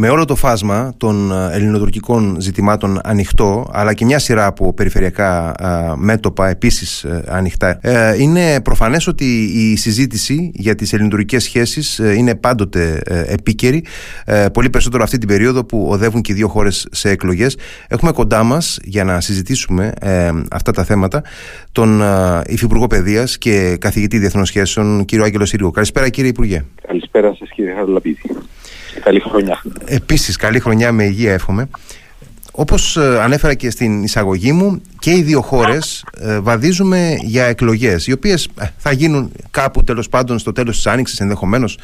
με όλο το φάσμα των ε, ελληνοτουρκικών ζητημάτων ανοιχτό, αλλά και μια σειρά από περιφερειακά ε, μέτωπα επίσης ε, ανοιχτά, είναι προφανές ότι η συζήτηση για τις ελληνοτουρκικές σχέσεις είναι πάντοτε επίκαιρη, πολύ περισσότερο αυτή την περίοδο που οδεύουν και οι δύο χώρες σε εκλογές. Έχουμε κοντά μας για να συζητήσουμε αυτά τα θέματα τον Υφυπουργό Παιδείας και καθηγητή Διεθνών Σχέσεων, κύριο Άγγελο Σύργο. Καλησπέρα κύριε Υπουργέ. Καλησπέρα σας κύριε Χαραλαπίδη. Καλή χρονιά. Επίσης, καλή χρονιά με υγεία εύχομαι. Όπως ε, ανέφερα και στην εισαγωγή μου, και οι δύο χώρες ε, βαδίζουμε για εκλογές, οι οποίες ε, θα γίνουν κάπου τέλος πάντων στο τέλος της Άνοιξης, ενδεχομένως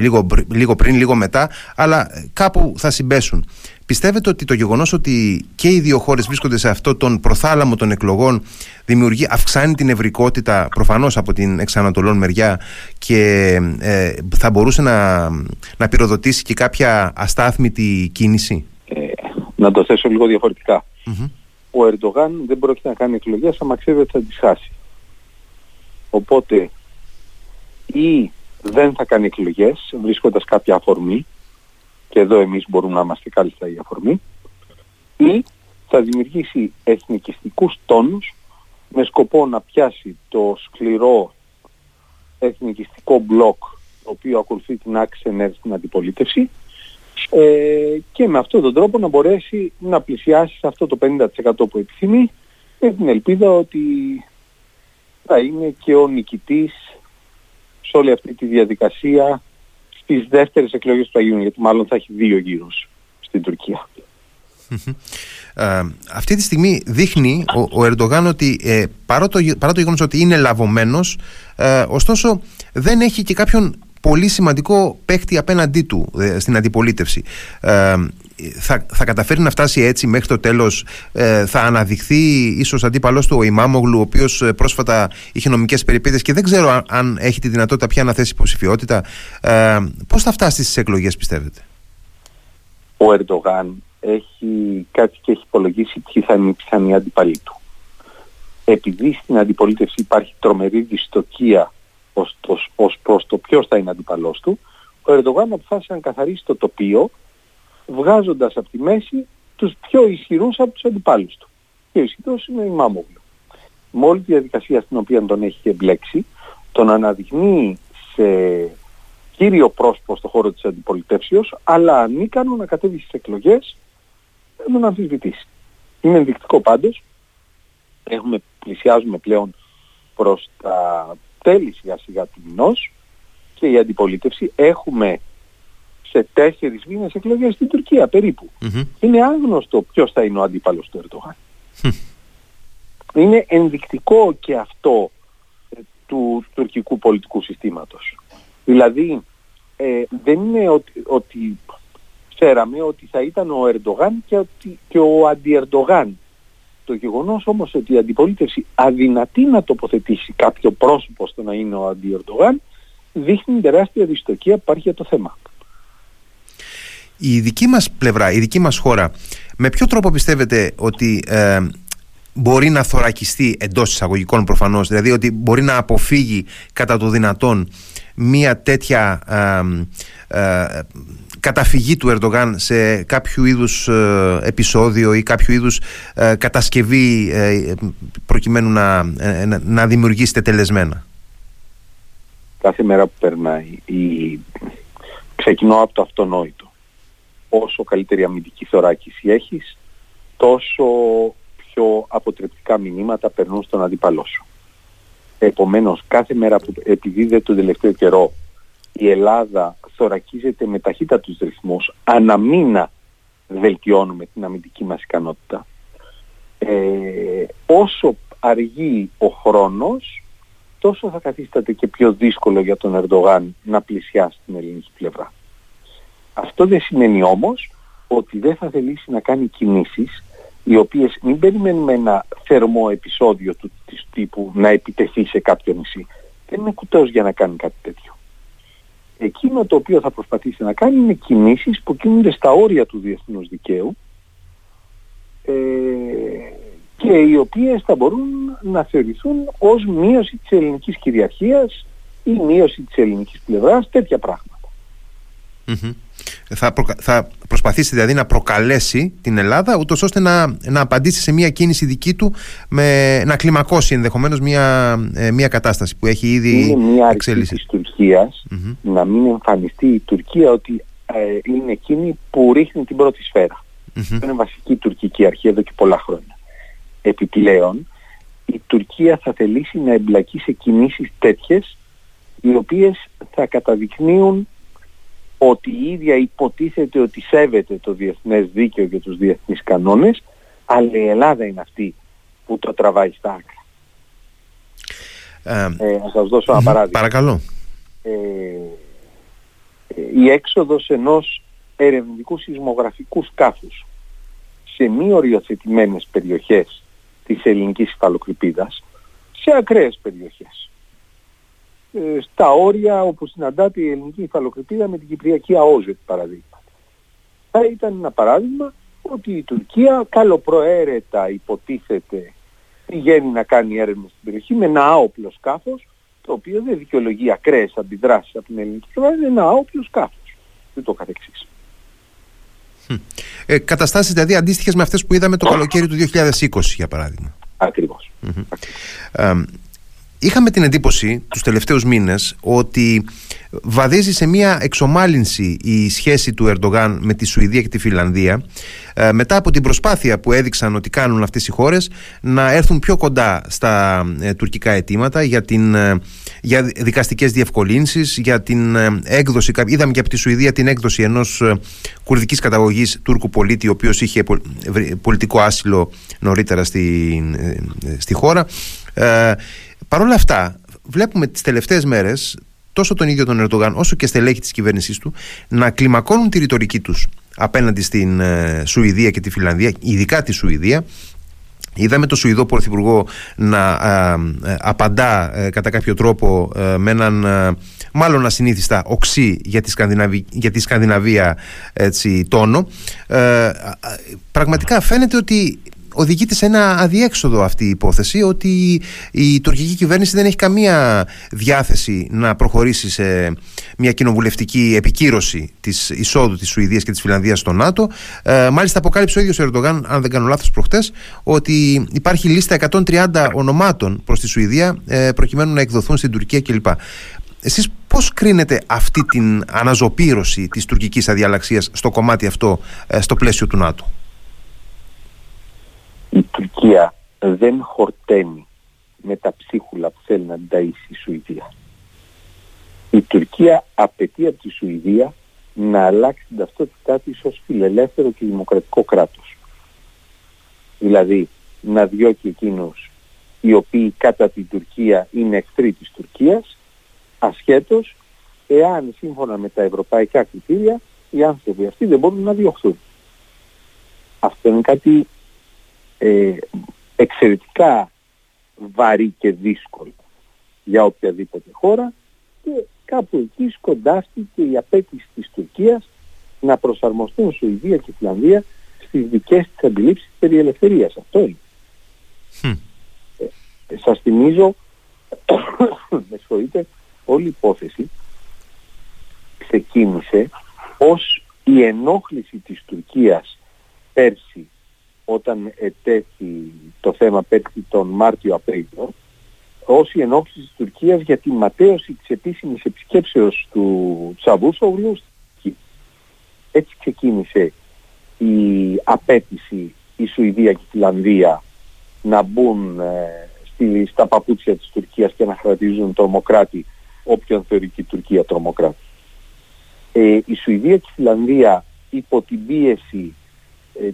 λίγο, λίγο πριν, λίγο μετά, αλλά κάπου θα συμπέσουν. Πιστεύετε ότι το γεγονός ότι και οι δύο χώρες βρίσκονται σε αυτό τον προθάλαμο των εκλογών δημιουργεί, αυξάνει την ευρικότητα προφανώς από την εξανατολών μεριά και ε, θα μπορούσε να, να πυροδοτήσει και κάποια αστάθμητη κίνηση; Ε, να το θέσω λίγο Ο Ερντογάν δεν πρόκειται να κάνει εκλογές άμα ξέρει ότι θα τις χάσει. Οπότε ή δεν θα κάνει εκλογές βρίσκοντας κάποια αφορμή και εδώ εμείς μπορούμε να είμαστε κάλλιστα η αφορμή ή θα δημιουργήσει εθνικιστικούς τόνους με σκοπό να πιάσει το σκληρό εθνικιστικό μπλοκ το οποίο ακολουθεί την άξενερ στην αντιπολίτευση ε, και με αυτόν τον τρόπο να μπορέσει να πλησιάσει σε αυτό το 50% που επιθυμεί με την ελπίδα ότι θα είναι και ο νικητής σε όλη αυτή τη διαδικασία στις δεύτερες εκλογές που θα γίνουν, γιατί μάλλον θα έχει δύο γύρους στην Τουρκία. Ε, αυτή τη στιγμή δείχνει ο, ο Ερντογάν ότι ε, παρά, το, παρά το γεγονός ότι είναι λαβωμένος ε, ωστόσο δεν έχει και κάποιον πολύ σημαντικό παίχτη απέναντί του ε, στην αντιπολίτευση. Ε, θα, θα καταφέρει να φτάσει έτσι μέχρι το τέλος ε, θα αναδειχθεί ίσως αντίπαλός του ο Ιμάμογλου ο οποίος ε, πρόσφατα είχε νομικές περιπέτειες και δεν ξέρω αν, έχει τη δυνατότητα πια να θέσει υποψηφιότητα ε, πώς θα φτάσει στις εκλογές πιστεύετε; Ο Ερντογάν έχει κάτι και έχει υπολογίσει ποιοι θα είναι οι πιθανοί αντιπαλοί του επειδή στην αντιπολίτευση υπάρχει τρομερή δυστοκία ως, ως, ως προς το ποιος θα είναι αντιπαλός του ο Ερντογάν αποφάσισε να καθαρίσει το τοπίο βγάζοντας από τη μέση τους πιο ισχυρούς από τους αντιπάλους του. Και ο ισχυρός είναι η Μάμογλου. Με όλη τη διαδικασία στην οποία τον έχει εμπλέξει, τον αναδεικνύει σε κύριο πρόσωπο στο χώρο της αντιπολιτεύσεως, αλλά ανίκανο να κατέβει στις εκλογές να τον αμφισβητήσει. Είναι ενδεικτικό πάντως. Έχουμε, πλησιάζουμε πλέον προς τα τέλης σιγά σιγά του μηνός και η αντιπολίτευση έχουμε σε τέσσερις μήνες εκλογές στην Τουρκία Είναι άγνωστο ποιος θα είναι ο αντίπαλος του Ερντογάν. Είναι ενδεικτικό και αυτό ε, του τουρκικού πολιτικού συστήματος. Δηλαδή ε, δεν είναι ότι, ότι ξέραμε ότι θα ήταν ο Ερντογάν και, ότι, και ο αντι-Ερντογάν. Το γεγονός όμως ότι η αντιπολίτευση αδυνατεί να τοποθετήσει κάποιο πρόσωπο στο να είναι ο αντι-Ερντογάν δείχνει τεράστια δυστοκία που υπάρχει για το θέμα. Η δική μας πλευρά, η δική μας χώρα, με ποιο τρόπο πιστεύετε ότι ε, μπορεί να θωρακιστεί εντός εισαγωγικών προφανώς, δηλαδή ότι μπορεί να αποφύγει κατά το δυνατόν μία τέτοια ε, ε, καταφυγή του Ερντογάν σε κάποιο είδους επεισόδιο ή κάποιο είδους κατασκευή προκειμένου να, να, να δημιουργήσει τελεσμένα; Κάθε μέρα που περνάει η... ξεκινώ από το αυτονόητο όσο καλύτερη αμυντική θωράκιση έχεις, τόσο πιο αποτρεπτικά μηνύματα περνούν στον αντίπαλό σου. Επομένως, κάθε μέρα που επιδίδεται τον τελευταίο καιρό η Ελλάδα θωρακίζεται με ταχύτατους ρυθμούς, αναμίνα βελτιώνουμε την αμυντική μας ικανότητα. Ε, όσο αργεί ο χρόνος, τόσο θα καθίσταται και πιο δύσκολο για τον Ερντογάν να πλησιάσει την ελληνική πλευρά. Αυτό δεν σημαίνει όμως ότι δεν θα θελήσει να κάνει κινήσεις οι οποίες μην περιμένουμε ένα θερμό επεισόδιο του της τύπου να επιτεθεί σε κάποιο νησί. Δεν είναι κουτός για να κάνει κάτι τέτοιο. Εκείνο το οποίο θα προσπαθήσει να κάνει είναι κινήσεις που κινούνται στα όρια του διεθνούς δικαίου ε, και οι οποίες θα μπορούν να θεωρηθούν ως μείωση της ελληνικής κυριαρχίας ή μείωση της ελληνικής πλευράς, τέτοια πράγματα. Θα, θα προσπαθήσει δηλαδή να προκαλέσει την Ελλάδα ούτως ώστε να, να απαντήσει σε μια κίνηση δική του με, να κλιμακώσει ενδεχομένως μια, ε, μια κατάσταση που έχει ήδη Είναι μια εξέλιξη της τουρκιας να μην εμφανιστεί η Τουρκία ότι ε, είναι εκείνη που ρίχνει την πρώτη σφαίρα. Mm-hmm. Είναι βασική τουρκική αρχή εδώ και πολλά χρόνια. Επιπλέον, η Τουρκία θα θελήσει να εμπλακεί σε κινήσεις τέτοιες οι οποίες θα καταδεικνύουν ότι η ίδια υποτίθεται ότι σέβεται το διεθνές δίκαιο και τους διεθνείς κανόνες αλλά η Ελλάδα είναι αυτή που το τραβάει στα άκρα. Ε, ε, σας δώσω ένα παράδειγμα. Παρακαλώ. Ε, η έξοδος ενός ερευνητικού σεισμογραφικού σκάφους σε μη οριοθετημένες περιοχές της ελληνικής υφαλοκρηπίδας σε ακραίες περιοχές. Ε, στα όρια όπου συναντάται η ελληνική υφαλοκρηπίδα με την Κυπριακή ΑΟΖΕ παραδείγμα. Θα ήταν ένα παράδειγμα ότι η Τουρκία καλοπροαίρετα υποτίθεται πηγαίνει να κάνει έρευνα στην περιοχή με ένα άοπλο σκάφος το οποίο δεν δικαιολογεί ακραίες αντιδράσεις από την ελληνική πλευρά, είναι ένα άοπλο σκάφος. Δεν το καθεξής. Ε, καταστάσεις δηλαδή αντίστοιχες με αυτές που είδαμε το καλοκαίρι του 2020 για παράδειγμα. Ακριβώς. Είχαμε την εντύπωση τους τελευταίους μήνες ότι βαδίζει σε μια εξομάλυνση η σχέση του Ερντογάν με τη Σουηδία και τη Φιλανδία ε, μετά από την προσπάθεια που έδειξαν ότι κάνουν αυτές οι χώρες να έρθουν πιο κοντά στα ε, τουρκικά αιτήματα για, την, ε, για δικαστικές διευκολύνσεις, για την έκδοση, είδαμε και από τη Σουηδία την έκδοση ενός κουρδικής καταγωγής Τούρκου πολίτη ο οποίος είχε πολιτικό άσυλο νωρίτερα στη, στη χώρα. Ε, Παρ' όλα αυτά, βλέπουμε τις τελευταίες μέρες τόσο τον ίδιο τον Ερντογάν όσο και στελέχη της κυβέρνησής του να κλιμακώνουν τη ρητορική τους απέναντι στην ε, Σουηδία και τη Φιλανδία, ειδικά τη Σουηδία Είδαμε τον Σουηδό Πρωθυπουργό να ε, ε, απαντά κατά κάποιο τρόπο με έναν μάλλον ασυνήθιστα οξύ για τη, Σκανδιναβία, για τη Σκανδιναβία έτσι, τόνο. πραγματικά φαίνεται ότι οδηγείται σε ένα αδιέξοδο αυτή η υπόθεση ότι η τουρκική κυβέρνηση δεν έχει καμία διάθεση να προχωρήσει σε μια κοινοβουλευτική επικύρωση της εισόδου της Σουηδίας και της Φιλανδίας στο ΝΑΤΟ. Ε, μάλιστα αποκάλυψε ο ίδιος ο Ερντογάν, αν δεν κάνω λάθος προχτές, ότι υπάρχει λίστα 130 ονομάτων προς τη Σουηδία ε, προκειμένου να εκδοθούν στην Τουρκία κλπ. Εσείς πώς κρίνετε αυτή την αναζωπήρωση της τουρκικής αδιαλαξίας στο κομμάτι αυτό, ε, στο πλαίσιο του ΝΑΤΟ; η Τουρκία δεν χορταίνει με τα ψίχουλα που θέλει να ταΐσει η Σουηδία. Η Τουρκία απαιτεί από τη Σουηδία να αλλάξει την ταυτότητά της ως φιλελεύθερο και δημοκρατικό κράτος. Δηλαδή να διώκει εκείνους οι οποίοι κατά την Τουρκία είναι εχθροί της Τουρκίας ασχέτως εάν σύμφωνα με τα ευρωπαϊκά κριτήρια οι άνθρωποι αυτοί δεν μπορούν να διωχθούν. Αυτό είναι κάτι ε, εξαιρετικά βαρύ και δύσκολο για οποιαδήποτε χώρα και κάπου εκεί σκοντάστηκε η απέτηση της Τουρκίας να προσαρμοστούν Σουηδία και Φιλανδία στις δικές της αντιλήψεις περί ελευθερίας. Αυτό είναι. Ε, σας θυμίζω, με συγχωρείτε, όλη η υπόθεση ξεκίνησε ως η ενόχληση της Τουρκίας πέρσι όταν ετέθη το θέμα πέρσι τον Μάρτιο-Απρίλιο ως η ενόχληση της Τουρκίας για τη ματέωση της επίσημης επισκέψεως του Τσαβούσογλου έτσι ξεκίνησε η απέτηση η Σουηδία και η Φιλανδία να μπουν ε, στη, στα παπούτσια της Τουρκίας και να χαρακτηρίζουν τρομοκράτη όποιον θεωρεί και η Τουρκία τρομοκράτη. Ε, η Σουηδία και η Φιλανδία υπό την πίεση ε,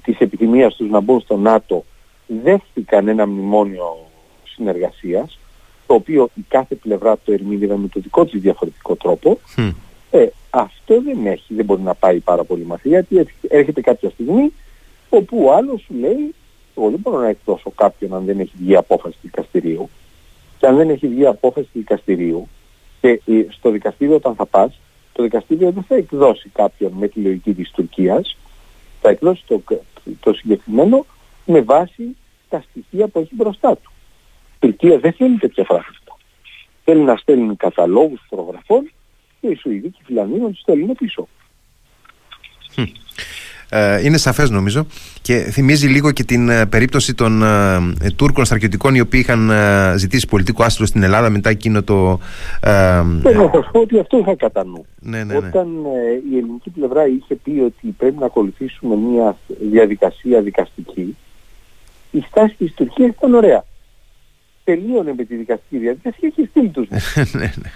της επιθυμίας τους να μπουν στο ΝΑΤΟ δέχτηκαν ένα μνημόνιο συνεργασίας το οποίο η κάθε πλευρά το ερμήνευε με το δικό της διαφορετικό τρόπο. Ε, αυτό δεν έχει, δεν μπορεί να πάει πάρα πολύ μακριά γιατί έρχεται κάποια στιγμή όπου ο άλλος σου λέει εγώ δεν μπορώ να εκδώσω κάποιον αν δεν έχει βγει απόφαση του δικαστηρίου και αν δεν έχει βγει απόφαση του δικαστηρίου και ε, στο δικαστήριο όταν θα πας το δικαστήριο δεν θα εκδώσει κάποιον με τη λογική της Τουρκίας θα εκδώσει το, το συγκεκριμένο με βάση τα στοιχεία που έχει μπροστά του. Η Τουρκία δεν θέλει τέτοια πράγματα. Θέλει να στέλνει καταλόγους προγραφών και οι Σουηδοί και οι Φιλανδοί να τους στέλνουν πίσω. Ε, είναι σαφές νομίζω και θυμίζει λίγο και την ε, περίπτωση των ε, Τούρκων στρατιωτικών οι οποίοι είχαν ζητήσει πολιτικό άστρο στην Ελλάδα μετά εκείνο το... Θέλω να πω ότι αυτό είχα κατά νου. Ναι, ναι, ναι. Όταν η ελληνική πλευρά είχε πει ότι πρέπει να ακολουθήσουμε μια διαδικασία δικαστική η στάση της Τουρκίας ήταν ωραία. Τελείωνε με τη δικαστική διαδικασία και στείλει τους. ναι, ναι.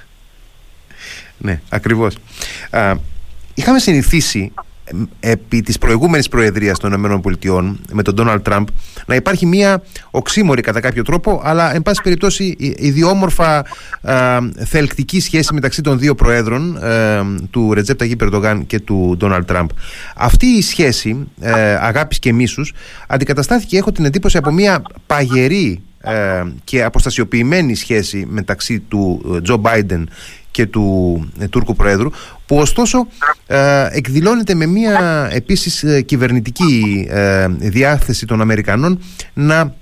Ναι, ακριβώς. είχαμε συνηθίσει επί της προηγούμενης προεδρίας των ΗΠΑ με τον Ντόναλτ Τραμπ να υπάρχει μια οξύμορη κατά κάποιο τρόπο αλλά εν πάση περιπτώσει ιδιόμορφα ε, θελκτική σχέση μεταξύ των δύο προέδρων ε, του Ρετζέπτα Ταγί Περντογάν και του Ντόναλτ Τραμπ. Αυτή η σχέση ε, αγάπης και μίσους αντικαταστάθηκε έχω την εντύπωση από μια παγερή ε, και αποστασιοποιημένη σχέση μεταξύ του Τζο Μπάιντεν και του ε, Τούρκου Προέδρου που ωστόσο ε, εκδηλώνεται με μια επίσης ε, κυβερνητική διάθεση των Αμερικανών να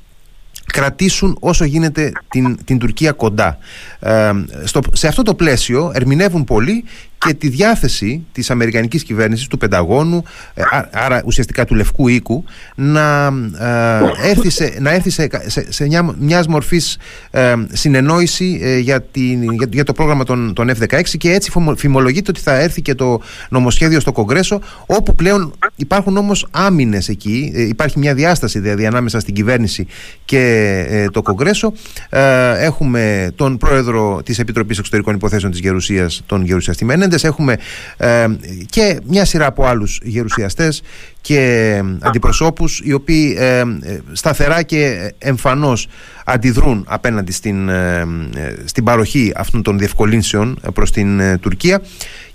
κρατήσουν όσο γίνεται την, την Τουρκία κοντά. Ε, στο, σε αυτό το πλαίσιο ερμηνεύουν πολύ και τη διάθεση της Αμερικανικής κυβέρνησης, του Πενταγώνου, ε, άρα ουσιαστικά του Λευκού Οίκου, να ε, έρθει σε, να έρθει σε, σε, μια, μιας μορφής ε, συνεννόηση ε, για, την, για, το πρόγραμμα των, των F-16 και έτσι φημολογείται ότι θα έρθει και το νομοσχέδιο στο Κογκρέσο, όπου πλέον υπάρχουν όμως άμυνες εκεί, υπάρχει μια διάσταση δηλαδή ανάμεσα στην κυβέρνηση και το Κογκρέσο. έχουμε τον πρόεδρο της Επιτροπής Εξωτερικών Υποθέσεων της Γερουσίας, τον Γερουσιαστή έχουμε ε, και μια σειρά από άλλους γερουσιαστές και αντιπροσώπους οι οποίοι ε, σταθερά και εμφανώς αντιδρούν απέναντι στην, ε, στην παροχή αυτών των διευκολύνσεων προς την Τουρκία.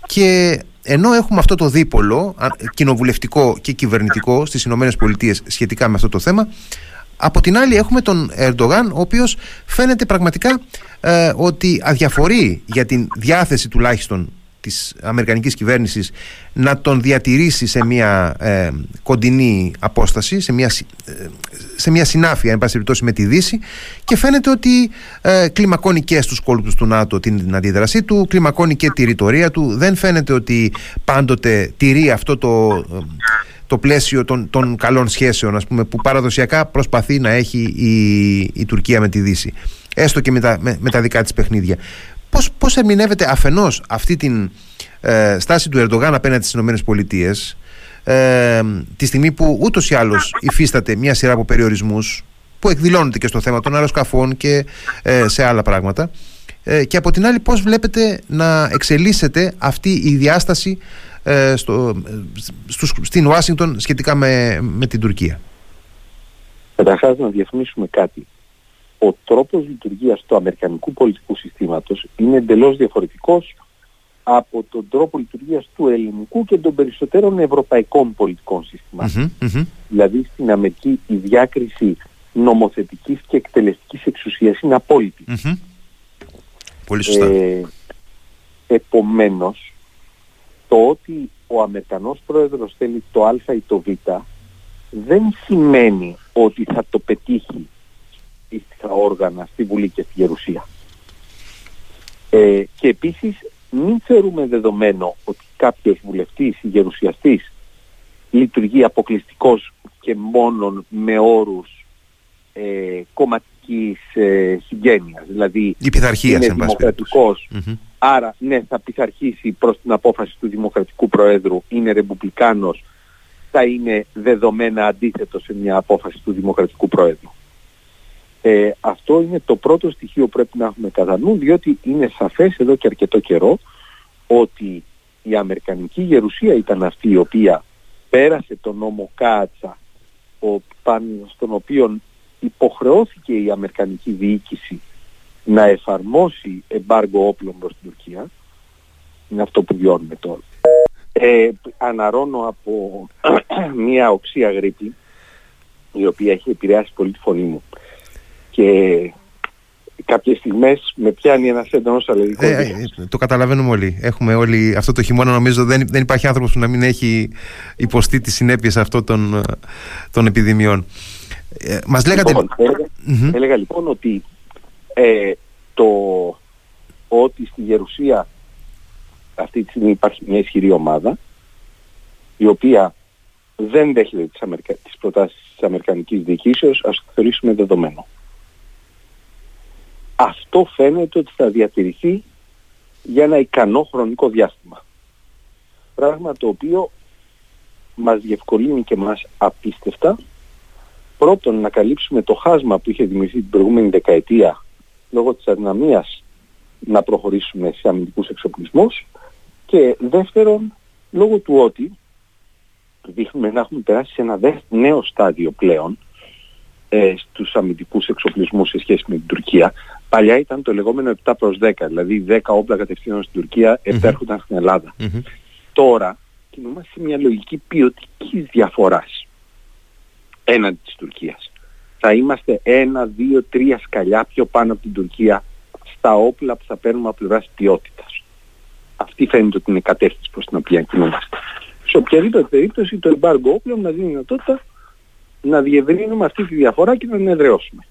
Και ενώ έχουμε αυτό το δίπολο κοινοβουλευτικό και κυβερνητικό στις Ηνωμένες Πολιτείες σχετικά με αυτό το θέμα από την άλλη έχουμε τον Ερντογάν ο οποίος φαίνεται πραγματικά ότι αδιαφορεί για την διάθεση τουλάχιστον της Αμερικανικής κυβέρνησης να τον διατηρήσει σε μια ε, κοντινή απόσταση, σε μια, ε, σε μια συνάφεια εν πάση περιπτώσει με τη Δύση. Και φαίνεται ότι ε, κλιμακώνει και στους κόλπους του ΝΑΤΟ την αντίδρασή του, κλιμακώνει και τη ρητορία του, δεν φαίνεται ότι πάντοτε τηρεί αυτό το, το πλαίσιο των, των καλών σχέσεων ας πούμε, που παραδοσιακά προσπαθεί να έχει η, η Τουρκία με τη Δύση. Έστω και με τα, με, με τα δικά της παιχνίδια. Πώς, πώς ερμηνεύεται αφενός αυτή την ε, στάση του Ερντογάν απέναντι στις ΗΠΑ ε, τη στιγμή που ούτως ή άλλως υφίσταται μια σειρά από περιορισμούς που εκδηλώνεται και στο θέμα των αεροσκαφών και ε, σε άλλα πράγματα ε, και από την άλλη πώς βλέπετε να εξελίσσεται αυτή η διάσταση ε, στο, στους, στην Ουάσιγκτον σχετικά με, με την Τουρκία; Καταρχάς να διαφημίσουμε κάτι ο τρόπος λειτουργίας του αμερικανικού πολιτικού συστήματος είναι εντελώς διαφορετικός από τον τρόπο λειτουργίας του ελληνικού και των περισσότερων ευρωπαϊκών πολιτικών Δηλαδή στην Αμερική η διάκριση νομοθετικής και εκτελεστικής εξουσίας είναι Πολύ σωστά. Ε, επομένως, το ότι ο Αμερικανός πρόεδρος θέλει το α ή το β δεν σημαίνει ότι θα το πετύχει αντίστοιχα όργανα στη Βουλή και στη Γερουσία. Ε, και επίσης μην θεωρούμε δεδομένο ότι κάποιος βουλευτής ή γερουσιαστής λειτουργεί αποκλειστικός και μόνον με όρους ε, κομματικής ε, συγγένειας. Δηλαδή η πειθαρχία είναι δημοκρατικός, άρα ναι θα πειθαρχήσει προς την απόφαση του Δημοκρατικού Προέδρου, είναι ρεμπουμπλικάνος, θα είναι δεδομένα αντίθετο σε μια απόφαση του Δημοκρατικού Προέδρου. Ε, αυτό είναι το πρώτο στοιχείο που πρέπει να έχουμε κατά νου, διότι είναι σαφές εδώ και αρκετό καιρό ότι η Αμερικανική Γερουσία ήταν αυτή η οποία πέρασε τον νόμο Κάτσα, ο, πάνω στον οποίο υποχρεώθηκε η Αμερικανική διοίκηση να εφαρμόσει εμπάργο όπλων προς την Τουρκία. Είναι αυτό που βιώνουμε τώρα. Ε, αναρώνω από μια οξία γρήπη η οποία έχει επηρεάσει πολύ τη φωνή μου και κάποιες στιγμές με πιάνει ένας έντονος αλληλικός ε, ε, Το καταλαβαίνουμε όλοι. Έχουμε όλοι αυτό το χειμώνα νομίζω δεν, δεν υπάρχει άνθρωπος που να μην έχει υποστεί τις συνέπειες αυτών των, των επιδημιών. Ε, μας λέγατε... Λοιπόν, έλεγα, λοιπόν ότι ε, το ότι στη Γερουσία αυτή τη στιγμή υπάρχει μια ισχυρή ομάδα η οποία δεν δέχεται τις, Αμερικα... τις προτάσεις της Αμερικανικής διοικήσεως, ας το θεωρήσουμε δεδομένο. Αυτό φαίνεται ότι θα διατηρηθεί για ένα ικανό χρονικό διάστημα. Πράγμα το οποίο μας διευκολύνει και μας απίστευτα πρώτον να καλύψουμε το χάσμα που είχε δημιουργηθεί την προηγούμενη δεκαετία λόγω της αδυναμίας να προχωρήσουμε σε αμυντικούς εξοπλισμούς και δεύτερον λόγω του ότι δείχνουμε να έχουμε περάσει σε ένα νέο στάδιο πλέον ε, στους αμυντικούς εξοπλισμούς σε σχέση με την Τουρκία. Παλιά ήταν το λεγόμενο 7 προς 10, δηλαδή 10 όπλα κατευθύνονταν στην Τουρκία, 7 έρχονταν στην ελλαδα Τώρα κινούμαστε σε μια λογική ποιοτική διαφοράς έναντι της Τουρκίας. Θα είμαστε ένα, δύο, τρία σκαλιά πιο πάνω από την Τουρκία στα όπλα που θα παίρνουμε από πλευράς ποιότητας. Αυτή φαίνεται ότι είναι η κατεύθυνση προς την οποία κινούμαστε. Σε οποιαδήποτε περίπτωση το εμπάργκο όπλων μας δίνει δυνατότητα να διευρύνουμε αυτή τη διαφορά και να την εδραιωσουμε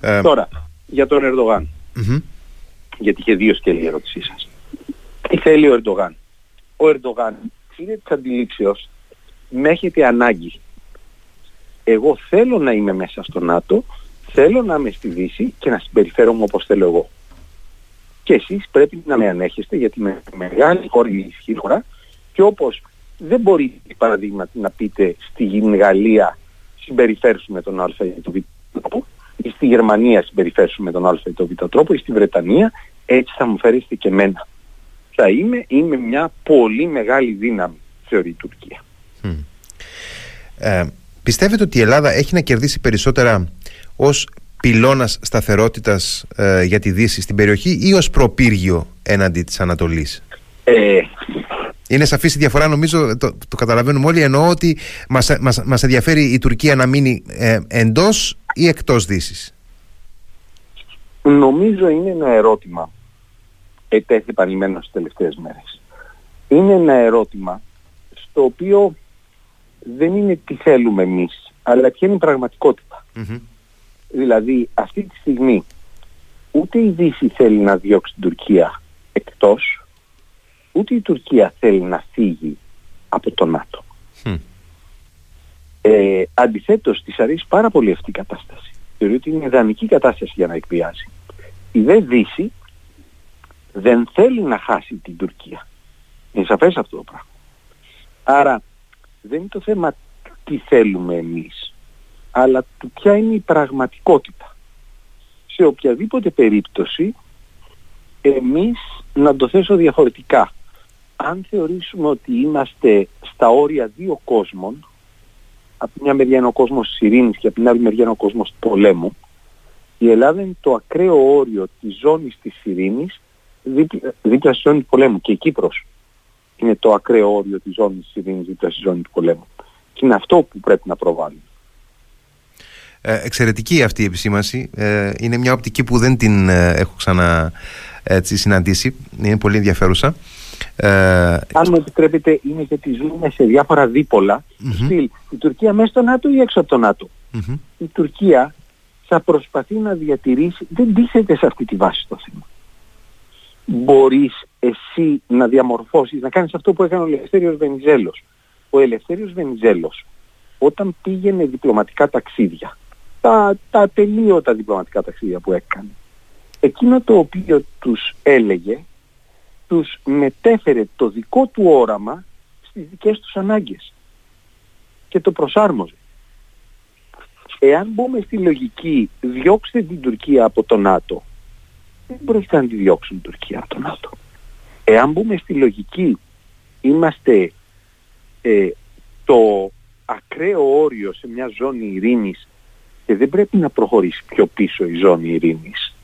ε, Τώρα, για τον ερντογαν Γιατί είχε δύο σκέλη η ερώτησή σας. Τι θέλει ο Ερντογάν; Ο Ερντογάν είναι της αντιλήψεως με έχετε ανάγκη. Εγώ θέλω να είμαι μέσα στο ΝΑΤΟ, θέλω να είμαι στη Δύση και να συμπεριφέρομαι όπως θέλω εγώ. Και εσείς πρέπει να με ανέχεστε γιατί είμαι μεγάλη χώρα, ισχυρή χώρα και όπως δεν μπορεί παραδείγμα να πείτε στη Γαλλία συμπεριφέρσουμε τον Α ή τον Β τρόπο ή στη Γερμανία συμπεριφέρσουμε τον Α ή τον Β τρόπο ή στη Βρετανία έτσι θα μου φέρεστε και εμένα. Θα είμαι, είμαι μια πολύ μεγάλη δύναμη θεωρεί η Τουρκία. Ε, πιστεύετε ότι η Ελλάδα έχει να κερδίσει περισσότερα ως πυλώνας σταθερότητας ε, για τη Δύση στην περιοχή ή ως προπύργιο έναντι της Ανατολής; Ε, είναι σαφής η διαφορά νομίζω το, το καταλαβαίνουμε όλοι εννοώ ότι μας, μας, μας ενδιαφέρει η Τουρκία να μείνει ε, εντός ή εκτός Δύσης; Νομίζω είναι ένα ερώτημα ετέθη επανειλημμένο στις τελευταίες μέρες. Είναι ένα ερώτημα στο οποίο δεν είναι τι θέλουμε εμείς, αλλά ποια είναι η πραγματικοτητα Δηλαδή αυτή τη στιγμή ούτε η Δύση θέλει να διώξει την Τουρκία εκτός, ούτε η Τουρκία θέλει να φύγει από το ΝΑΤΟ. Mm. Ε, αντιθέτως της αρέσει πάρα πολύ αυτή η κατάσταση. Θεωρεί ότι είναι ιδανική κατάσταση για να εκβιάσει. Η δε Δύση δεν θέλει να χάσει την Τουρκία. Είναι σαφές αυτό το πράγμα. Άρα δεν είναι το θέμα τι θέλουμε εμείς, αλλά του ποια είναι η πραγματικότητα. Σε οποιαδήποτε περίπτωση, εμείς, να το θέσω διαφορετικά, αν θεωρήσουμε ότι είμαστε στα όρια δύο κόσμων, από μια μεριά είναι ο κόσμος της ειρήνης και από την άλλη μεριά είναι ο κόσμος του πολέμου, η Ελλάδα είναι το ακραίο όριο της ζώνης της ειρήνης δίπλα, δίπλα στη ζώνη του πολέμου και η Κύπρος είναι το ακραίο όριο της ζώνης της ειρήνης δίπλα στη ζώνη του πολέμου. Και είναι αυτό που πρέπει να προβάλλουμε. Ε, εξαιρετική αυτή η επισήμαση. Ε, είναι μια οπτική που δεν την ε, έχω ξανά έτσι, συναντήσει. Είναι πολύ ενδιαφέρουσα. Ε, Αν μου επιτρέπετε, είναι γιατί ζούμε σε διάφορα δίπολα. Στυλ, η Τουρκία μέσα στο ΝΑΤΟ ή έξω από το ΝΑΤΟ; Η Τουρκία θα προσπαθεί να διατηρήσει, δεν τίθεται σε αυτή τη βάση το θέμα μπορείς εσύ να διαμορφώσεις, να κάνεις αυτό που έκανε ο Ελευθέριος Βενιζέλος. Ο Ελευθέριος Βενιζέλος όταν πήγαινε διπλωματικά ταξίδια, τα, τα τελείωτα διπλωματικά ταξίδια που έκανε, εκείνο το οποίο τους έλεγε, τους μετέφερε το δικό του όραμα στις δικές τους ανάγκες και το προσάρμοζε. Εάν μπούμε στη λογική διώξτε την Τουρκία από το ΝΑΤΟ δεν πρόκειται να τη διώξουν η Τουρκία από τον ΝΑΤΟ. Εάν μπούμε στη λογική, είμαστε ε, το ακραίο όριο σε μια ζώνη ειρήνης και δεν πρέπει να προχωρήσει πιο πίσω η ζώνη ειρήνης.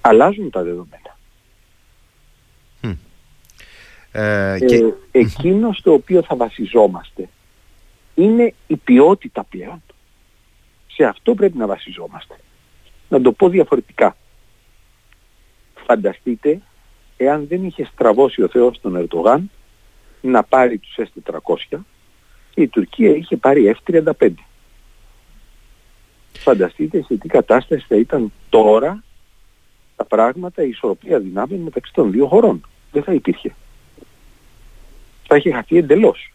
Αλλάζουν τα δεδομένα. Ε, ε, εκείνο στο οποίο θα βασιζόμαστε είναι η ποιότητα πλέον. Σε αυτό πρέπει να βασιζόμαστε. Να το πω διαφορετικά. Φανταστείτε εάν δεν είχε στραβώσει ο Θεός τον Ερτογάν να πάρει τους S400 και η Τουρκία είχε πάρει F35. Φανταστείτε σε τι κατάσταση θα ήταν τώρα τα πράγματα, η ισορροπία δυνάμεων μεταξύ των δύο χωρών. Δεν θα υπήρχε. Θα έχει χαθεί εντελώς.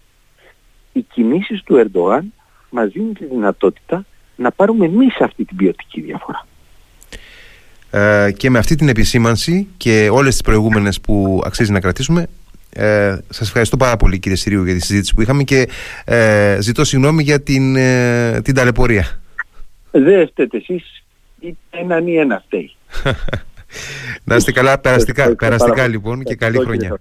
Οι κινήσεις του Ερντογάν μας δίνουν τη δυνατότητα να πάρουμε εμείς αυτή την ποιοτική διαφορά. Ε, και με αυτή την επισήμανση και όλες τις προηγούμενες που αξίζει να κρατήσουμε ε, σας ευχαριστώ πάρα πολύ κύριε Συρίου για τη συζήτηση που είχαμε και ε, ζητώ συγγνώμη για την, ε, την ταλαιπωρία. Δεν φταίτε εσείς, έναν ή ένα φταίει. να είστε καλά περαστικά, περαστικά λοιπόν και καλή χρονιά.